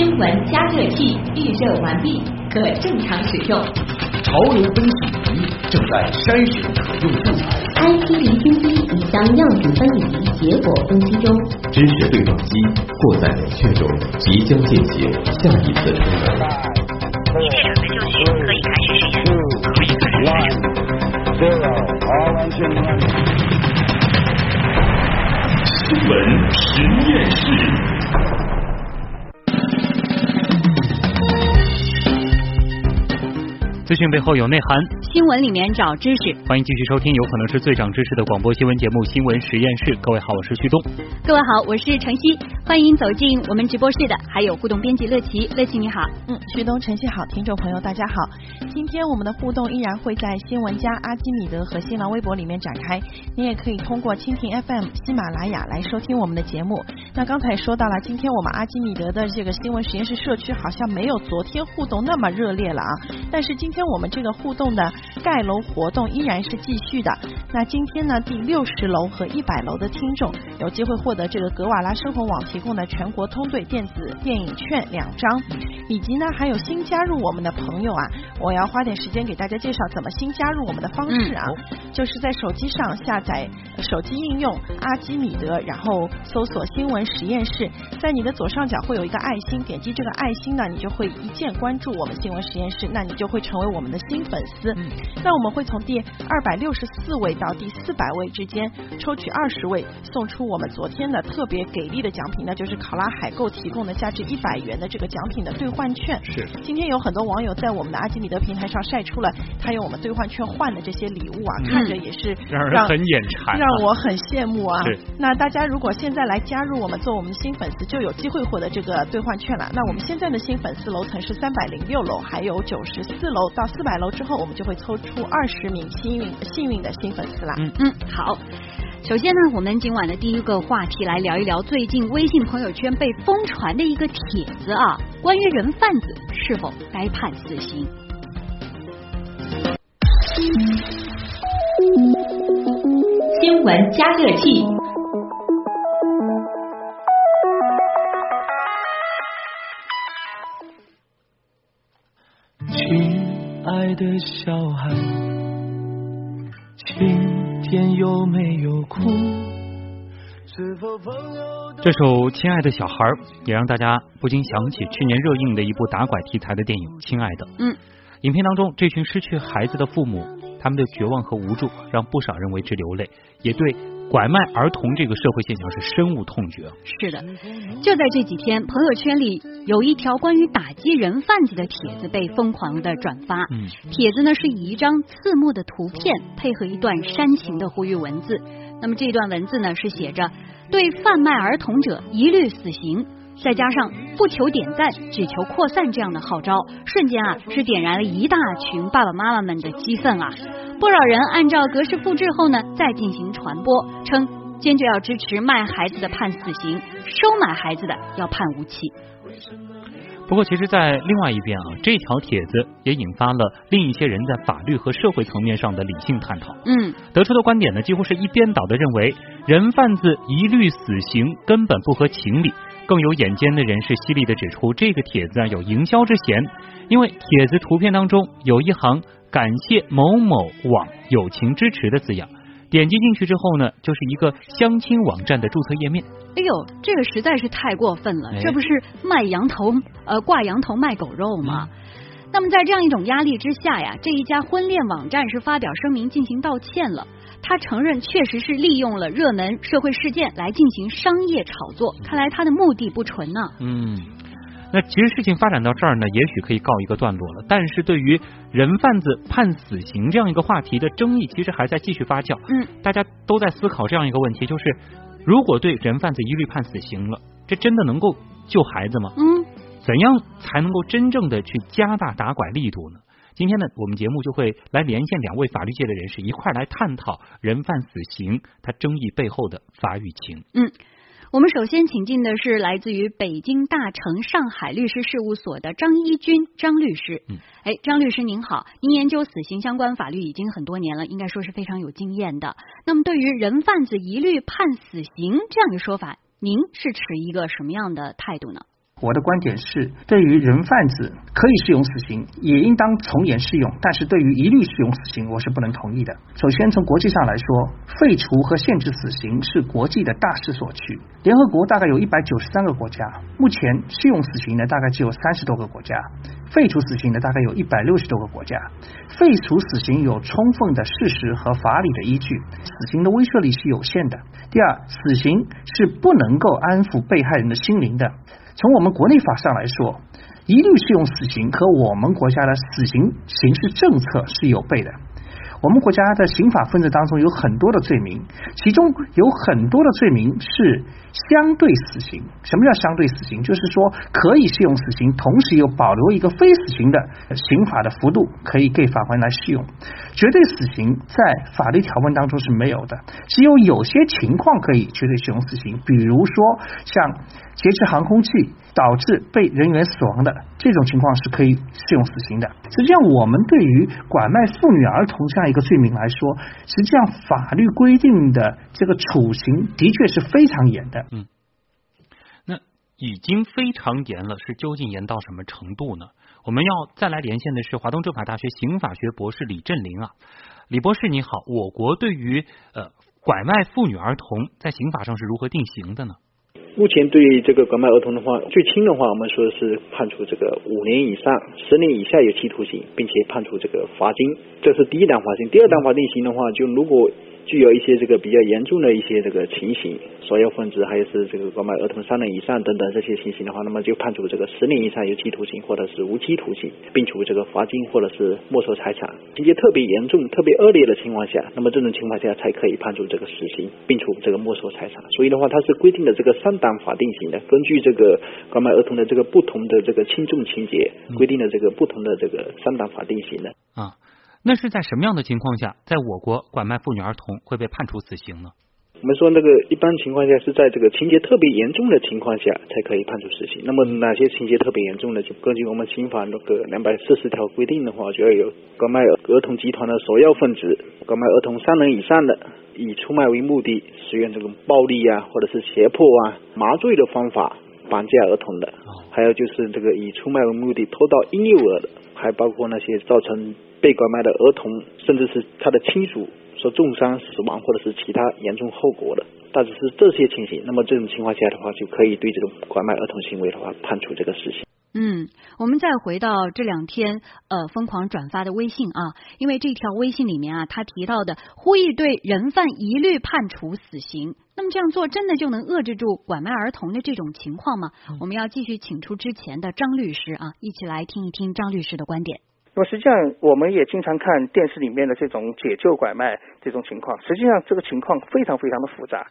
新闻加热器预热完毕，可正常使用。潮流分析仪正在筛选可用素材。IC 离心机已将样品分离，结果分析中。知识对撞机过载冷却中，即将进行下一次充能。今天准备就绪，可以开始实验。可以开始实验。新闻实验室。资讯背后有内涵，新闻里面找知识。欢迎继续收听有可能是最长知识的广播新闻节目《新闻实验室》。各位好，我是旭东。各位好，我是晨曦。欢迎走进我们直播室的还有互动编辑乐琪，乐琪你好。嗯，旭东、晨曦好，听众朋友大家好。今天我们的互动依然会在新闻加阿基米德和新浪微博里面展开。你也可以通过蜻蜓 FM、喜马拉雅来收听我们的节目。那刚才说到了，今天我们阿基米德的这个新闻实验室社区好像没有昨天互动那么热烈了啊。但是今天我们这个互动的盖楼活动依然是继续的。那今天呢，第六十楼和一百楼的听众有机会获得这个格瓦拉生活网提供的全国通兑电子电影券两张，以及呢还有新加入我们的朋友啊，我要花点时间给大家介绍怎么新加入我们的方式啊，就是在手机上下载手机应用阿基米德，然后搜索新闻实验室，在你的左上角会有一个爱心，点击这个爱心呢，你就会一键关注我们新闻实验室，那你就会成为我们的新粉丝。嗯那我们会从第二百六十四位到第四百位之间抽取二十位，送出我们昨天的特别给力的奖品，那就是考拉海购提供的价值一百元的这个奖品的兑换券。是，今天有很多网友在我们的阿基米德平台上晒出了他用我们兑换券换的这些礼物啊，看着也是让人很眼馋，让我很羡慕啊。是，那大家如果现在来加入我们做我们的新粉丝，就有机会获得这个兑换券了。那我们现在的新粉丝楼层是三百零六楼，还有九十四楼到四百楼之后，我们就会抽出二十名幸运幸运的新粉丝啦。嗯嗯，好。首先呢，我们今晚的第一个话题来聊一聊最近微信朋友圈被疯传的一个帖子啊，关于人贩子是否该判死刑。新闻加热器。小孩，今天有没有哭？这首《亲爱的小孩》也让大家不禁想起去年热映的一部打拐题材的电影《亲爱的》。嗯，影片当中这群失去孩子的父母，他们的绝望和无助，让不少人为之流泪，也对拐卖儿童这个社会现象是深恶痛绝。是的，就在这几天，朋友圈里有一条关于打击人贩子的帖子被疯狂的转发。嗯，帖子呢是以一张刺目的图片配合一段煽情的呼吁文字。那么这段文字呢是写着对贩卖儿童者一律死刑，再加上不求点赞，只求扩散这样的号召，瞬间啊是点燃了一大群爸爸妈妈们的激愤啊！不少人按照格式复制后呢，再进行传播，称坚决要支持卖孩子的判死刑，收买孩子的要判无期。不过，其实，在另外一边啊，这条帖子也引发了另一些人在法律和社会层面上的理性探讨。嗯，得出的观点呢，几乎是一边倒的认为人贩子一律死刑根本不合情理。更有眼尖的人士犀利的指出，这个帖子啊有营销之嫌，因为帖子图片当中有一行“感谢某某网友情支持”的字样。点击进去之后呢，就是一个相亲网站的注册页面。哎呦，这个实在是太过分了！哎这不是卖羊头呃挂羊头卖狗肉吗？那么在这样一种压力之下呀，这一家婚恋网站是发表声明进行道歉了。他承认确实是利用了热门社会事件来进行商业炒作，看来他的目的不纯呢、嗯，那其实事情发展到这儿呢，也许可以告一个段落了。但是对于人贩子判死刑这样一个话题的争议，其实还在继续发酵。嗯，大家都在思考这样一个问题，就是如果对人贩子一律判死刑了，这真的能够救孩子吗？嗯，怎样才能够真正的去加大打拐力度呢？今天呢，我们节目就会来连线两位法律界的人士，一块来探讨人贩死刑它争议背后的法与情。嗯，我们首先请进的是来自于北京大成上海律师事务所的张一军张律师。嗯，哎，张律师您好，您研究死刑相关法律已经很多年了，应该说是非常有经验的。那么对于人贩子一律判死刑这样的说法，您是持一个什么样的态度呢？我的观点是，对于人贩子可以适用死刑，也应当从严适用，但是对于一律适用死刑，我是不能同意的。首先，从国际上来说，废除和限制死刑是国际的大势所趋。联合国大概有一百九十三个国家，目前适用死刑的大概只有三十多个国家，废除死刑的大概有一百六十多个国家。废除死刑有充分的事实和法理的依据，死刑的威慑力是有限的。第二，死刑是不能够安抚被害人的心灵的。从我们国内法上来说，一律适用死刑和我们国家的死刑刑事政策是有悖的。我们国家的刑法分则当中有很多的罪名，其中有很多的罪名是相对死刑。什么叫相对死刑？就是说可以适用死刑，同时又保留一个非死刑的刑法的幅度，可以给法官来适用。绝对死刑在法律条文当中是没有的，只有有些情况可以绝对适用死刑，比如说像劫持航空器导致被人员死亡的这种情况是可以适用死刑的。实际上，我们对于拐卖妇女儿童这样一个罪名来说，实际上法律规定的这个处刑的确是非常严的。嗯，那已经非常严了，是究竟严到什么程度呢？我们要再来连线的是华东政法大学刑法学博士李振林啊，李博士你好，我国对于呃拐卖妇女儿童在刑法上是如何定刑的呢？目前对于这个拐卖儿童的话，最轻的话，我们说是判处这个五年以上十年以下有期徒刑，并且判处这个罚金，这是第一档罚金。第二档罚金刑的话，就如果具有一些这个比较严重的一些这个情形，索要分子，还有是这个拐卖儿童三人以上等等这些情形的话，那么就判处这个十年以上有期徒刑或者是无期徒刑，并处这个罚金或者是没收财产。情节特别严重、特别恶劣的情况下，那么这种情况下才可以判处这个死刑，并处这个没收财产。所以的话，它是规定的这个三档法定刑的，根据这个拐卖儿童的这个不同的这个轻重情节，规定的这个不同的这个三档法定刑的啊。那是在什么样的情况下，在我国拐卖妇女儿童会被判处死刑呢？我们说那个一般情况下是在这个情节特别严重的情况下才可以判处死刑。那么哪些情节特别严重的？就根据我们刑法那个两百四十条规定的话，就要有拐卖儿童集团的首要分子，拐卖儿童三人以上的，以出卖为目的，使用这种暴力啊，或者是胁迫啊、麻醉的方法绑架儿童的，还有就是这个以出卖为目的偷盗婴幼儿的，还包括那些造成。被拐卖的儿童，甚至是他的亲属受重伤、死亡，或者是其他严重后果的，大致是这些情形。那么这种情况下的话，就可以对这种拐卖儿童行为的话判处这个死刑。嗯，我们再回到这两天呃疯狂转发的微信啊，因为这条微信里面啊，他提到的呼吁对人贩一律判处死刑，那么这样做真的就能遏制住拐卖儿童的这种情况吗？我们要继续请出之前的张律师啊，一起来听一听张律师的观点。那么实际上，我们也经常看电视里面的这种解救拐卖这种情况。实际上，这个情况非常非常的复杂。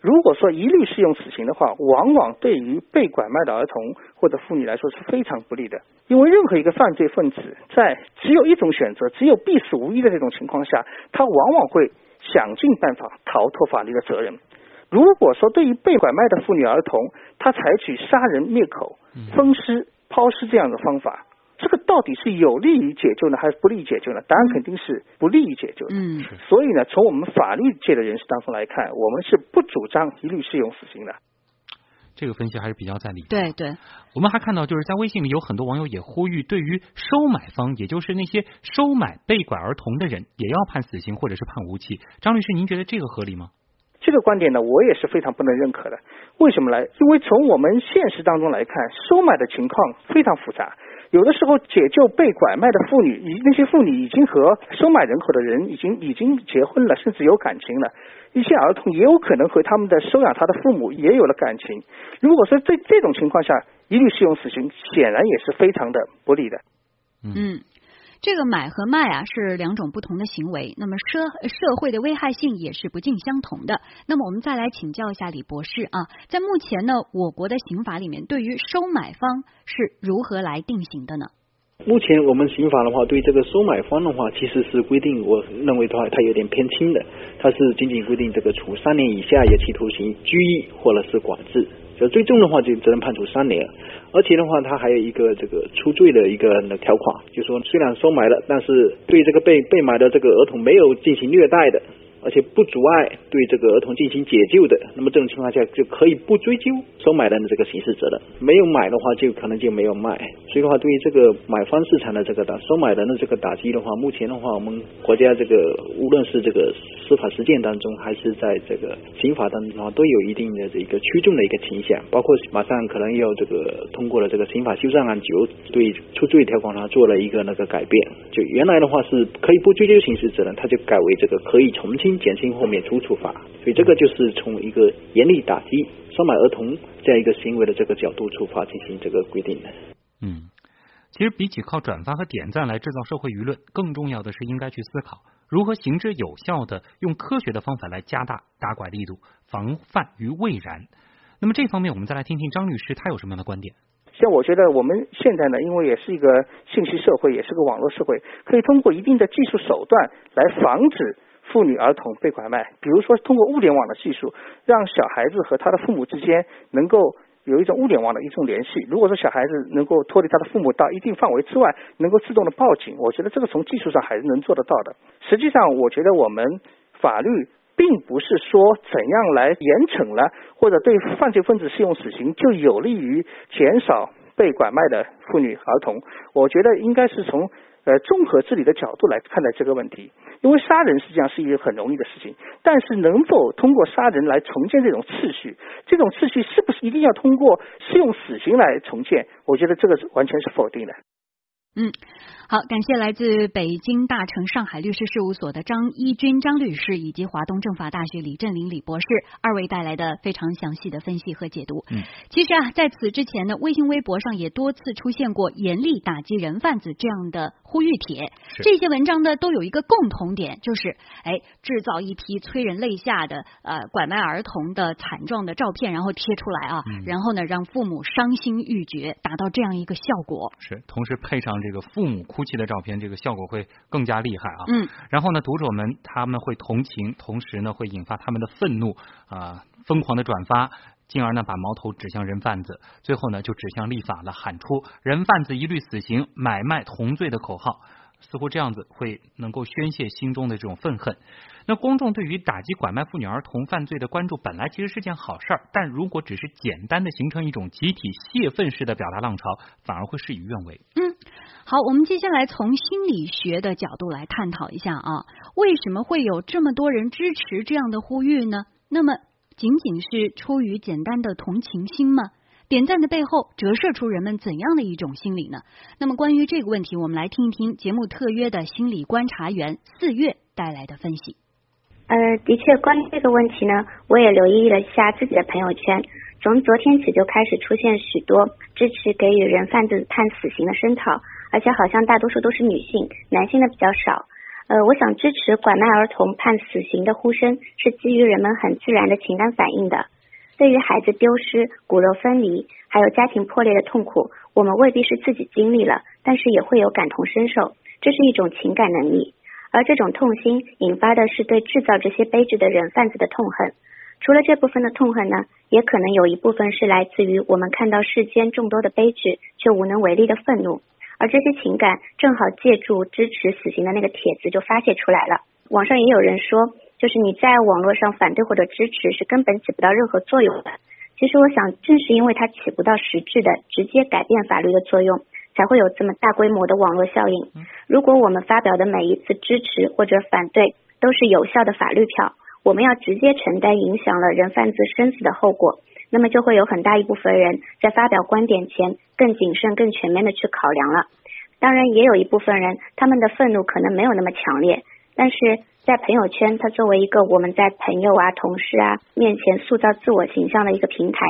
如果说一律适用死刑的话，往往对于被拐卖的儿童或者妇女来说是非常不利的。因为任何一个犯罪分子在只有一种选择、只有必死无疑的这种情况下，他往往会想尽办法逃脱法律的责任。如果说对于被拐卖的妇女儿童，他采取杀人灭口、分尸、抛尸这样的方法。这个到底是有利于解救呢，还是不利于解救呢？答案肯定是不利于解救的。嗯，所以呢，从我们法律界的人士当中来看，我们是不主张一律适用死刑的。这个分析还是比较在理。对对，我们还看到，就是在微信里有很多网友也呼吁，对于收买方，也就是那些收买被拐儿童的人，也要判死刑或者是判无期。张律师，您觉得这个合理吗？这个观点呢，我也是非常不能认可的。为什么呢？因为从我们现实当中来看，收买的情况非常复杂。有的时候解救被拐卖的妇女，已那些妇女已经和收买人口的人已经已经结婚了，甚至有感情了。一些儿童也有可能和他们的收养他的父母也有了感情。如果说在这种情况下一律适用死刑，显然也是非常的不利的。嗯。这个买和卖啊是两种不同的行为，那么社社会的危害性也是不尽相同的。那么我们再来请教一下李博士啊，在目前呢我国的刑法里面，对于收买方是如何来定刑的呢？目前我们刑法的话，对这个收买方的话，其实是规定，我认为的话，它有点偏轻的，它是仅仅规定这个处三年以下有期徒刑、拘役或者是管制。就最重的话就只能判处三年，而且的话，他还有一个这个出罪的一个条款，就说虽然收买了，但是对这个被被买的这个儿童没有进行虐待的，而且不阻碍对这个儿童进行解救的，那么这种情况下就可以不追究收买人的这个刑事责任。没有买的话，就可能就没有卖。所以的话，对于这个买方市场的这个打收买人的这个打击的话，目前的话，我们国家这个无论是这个司法实践当中，还是在这个刑法当中的话，都有一定的这个趋重的一个倾向。包括马上可能要这个通过了这个刑法修正案九，对出罪条款上做了一个那个改变。就原来的话是可以不追究刑事责任，它就改为这个可以从轻、减轻或免除处罚。所以这个就是从一个严厉打击收买儿童这样一个行为的这个角度出发进行这个规定的。嗯，其实比起靠转发和点赞来制造社会舆论，更重要的是应该去思考如何行之有效的用科学的方法来加大打拐力度，防范于未然。那么这方面，我们再来听听张律师他有什么样的观点。像我觉得我们现在呢，因为也是一个信息社会，也是个网络社会，可以通过一定的技术手段来防止妇女儿童被拐卖。比如说，通过物联网的技术，让小孩子和他的父母之间能够有一种物联网的一种联系。如果说小孩子能够脱离他的父母到一定范围之外，能够自动的报警，我觉得这个从技术上还是能做得到的。实际上，我觉得我们法律。并不是说怎样来严惩了，或者对犯罪分子适用死刑就有利于减少被拐卖的妇女儿童。我觉得应该是从呃综合治理的角度来看待这个问题。因为杀人实际上是一个很容易的事情，但是能否通过杀人来重建这种秩序，这种秩序是不是一定要通过适用死刑来重建？我觉得这个是完全是否定的。嗯。好，感谢来自北京大成上海律师事务所的张一军张律师，以及华东政法大学李振林李博士二位带来的非常详细的分析和解读。嗯，其实啊，在此之前呢，微信、微博上也多次出现过严厉打击人贩子这样的呼吁帖。这些文章呢，都有一个共同点，就是哎，制造一批催人泪下的呃拐卖儿童的惨状的照片，然后贴出来啊，然后呢，让父母伤心欲绝，达到这样一个效果。是，同时配上这个父母。哭泣的照片，这个效果会更加厉害啊！嗯，然后呢，读者们他们会同情，同时呢会引发他们的愤怒啊，疯狂的转发，进而呢把矛头指向人贩子，最后呢就指向立法了，喊出“人贩子一律死刑，买卖同罪”的口号。似乎这样子会能够宣泄心中的这种愤恨。那公众对于打击拐卖妇女儿童犯罪的关注本来其实是件好事儿，但如果只是简单的形成一种集体泄愤式的表达浪潮，反而会事与愿违。嗯，好，我们接下来从心理学的角度来探讨一下啊，为什么会有这么多人支持这样的呼吁呢？那么仅仅是出于简单的同情心吗？点赞的背后折射出人们怎样的一种心理呢？那么关于这个问题，我们来听一听节目特约的心理观察员四月带来的分析。呃，的确，关于这个问题呢，我也留意了一下自己的朋友圈，从昨天起就开始出现许多支持给予人贩子判死刑的声讨，而且好像大多数都是女性，男性的比较少。呃，我想支持拐卖儿童判死刑的呼声，是基于人们很自然的情感反应的。对于孩子丢失、骨肉分离，还有家庭破裂的痛苦，我们未必是自己经历了，但是也会有感同身受，这是一种情感能力。而这种痛心引发的是对制造这些悲剧的人贩子的痛恨。除了这部分的痛恨呢，也可能有一部分是来自于我们看到世间众多的悲剧却无能为力的愤怒，而这些情感正好借助支持死刑的那个帖子就发泄出来了。网上也有人说。就是你在网络上反对或者支持是根本起不到任何作用的。其实我想，正是因为它起不到实质的直接改变法律的作用，才会有这么大规模的网络效应。如果我们发表的每一次支持或者反对都是有效的法律票，我们要直接承担影响了人贩子生死的后果，那么就会有很大一部分人在发表观点前更谨慎、更全面的去考量了。当然，也有一部分人，他们的愤怒可能没有那么强烈，但是。在朋友圈，它作为一个我们在朋友啊、同事啊面前塑造自我形象的一个平台，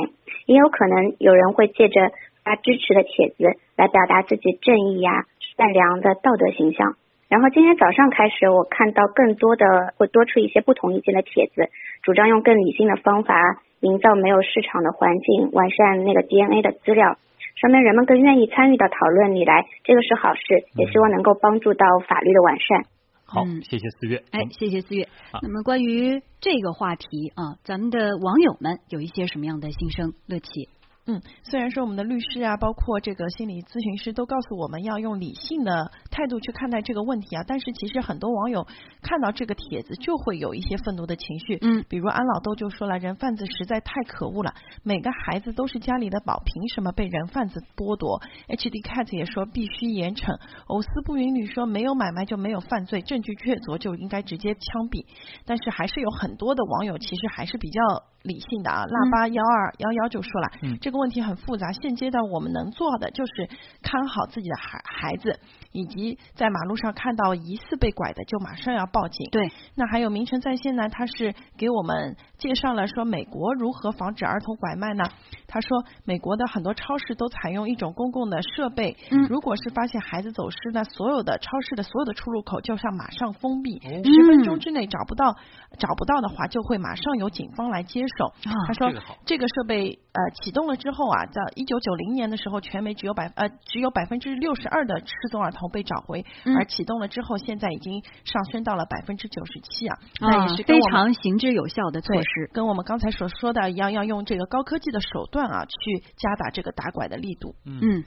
也有可能有人会借着发支持的帖子来表达自己正义呀、善良的道德形象。然后今天早上开始，我看到更多的会多出一些不同意见的帖子，主张用更理性的方法营造没有市场的环境，完善那个 DNA 的资料，说明人们更愿意参与到讨论里来，这个是好事，也希望能够帮助到法律的完善。好，谢谢四月。哎，谢谢四月。那么关于这个话题啊，咱们的网友们有一些什么样的心声？乐琪，嗯，虽然说我们的律师啊，包括这个心理咨询师都告诉我们要用理性的态度去看待这个问题啊，但是其实很多网友看到这个帖子就会有一些愤怒的情绪。嗯，比如安老豆就说了，人贩子实在太可恶了，每个孩子都是家里的宝，凭什么被人贩子剥夺？H D Cat 也说必须严惩。藕丝不云女说没有买卖就没有犯罪，证据确凿就应该直接枪毙。但是还是有很多的网友其实还是比较理性的啊。腊八幺二幺幺就说了，嗯这个问题很复杂，现阶段我们能做的就是看好自己的孩孩子，以及在马路上看到疑似被拐的就马上要报警。对，那还有名城在线呢，他是给我们介绍了说美国如何防止儿童拐卖呢？他说美国的很多超市都采用一种公共的设备，嗯如果是发现孩子走失呢，所有的超市的所有的出入口就要马上封闭，嗯十分钟之内找不到找不到的话，就会马上由警方来接手。啊他说这个这个设备呃启动了之后啊，在一九九零年的时候，全美只有百呃只有百分之六十二的失踪儿童被找回，嗯而启动了之后，现在已经上升到了百分之九十七啊，啊那也是跟非常行之有效的措施。跟我们刚才所说的一样，要用这个高科技的手段啊，去加大这个打拐的力度。嗯，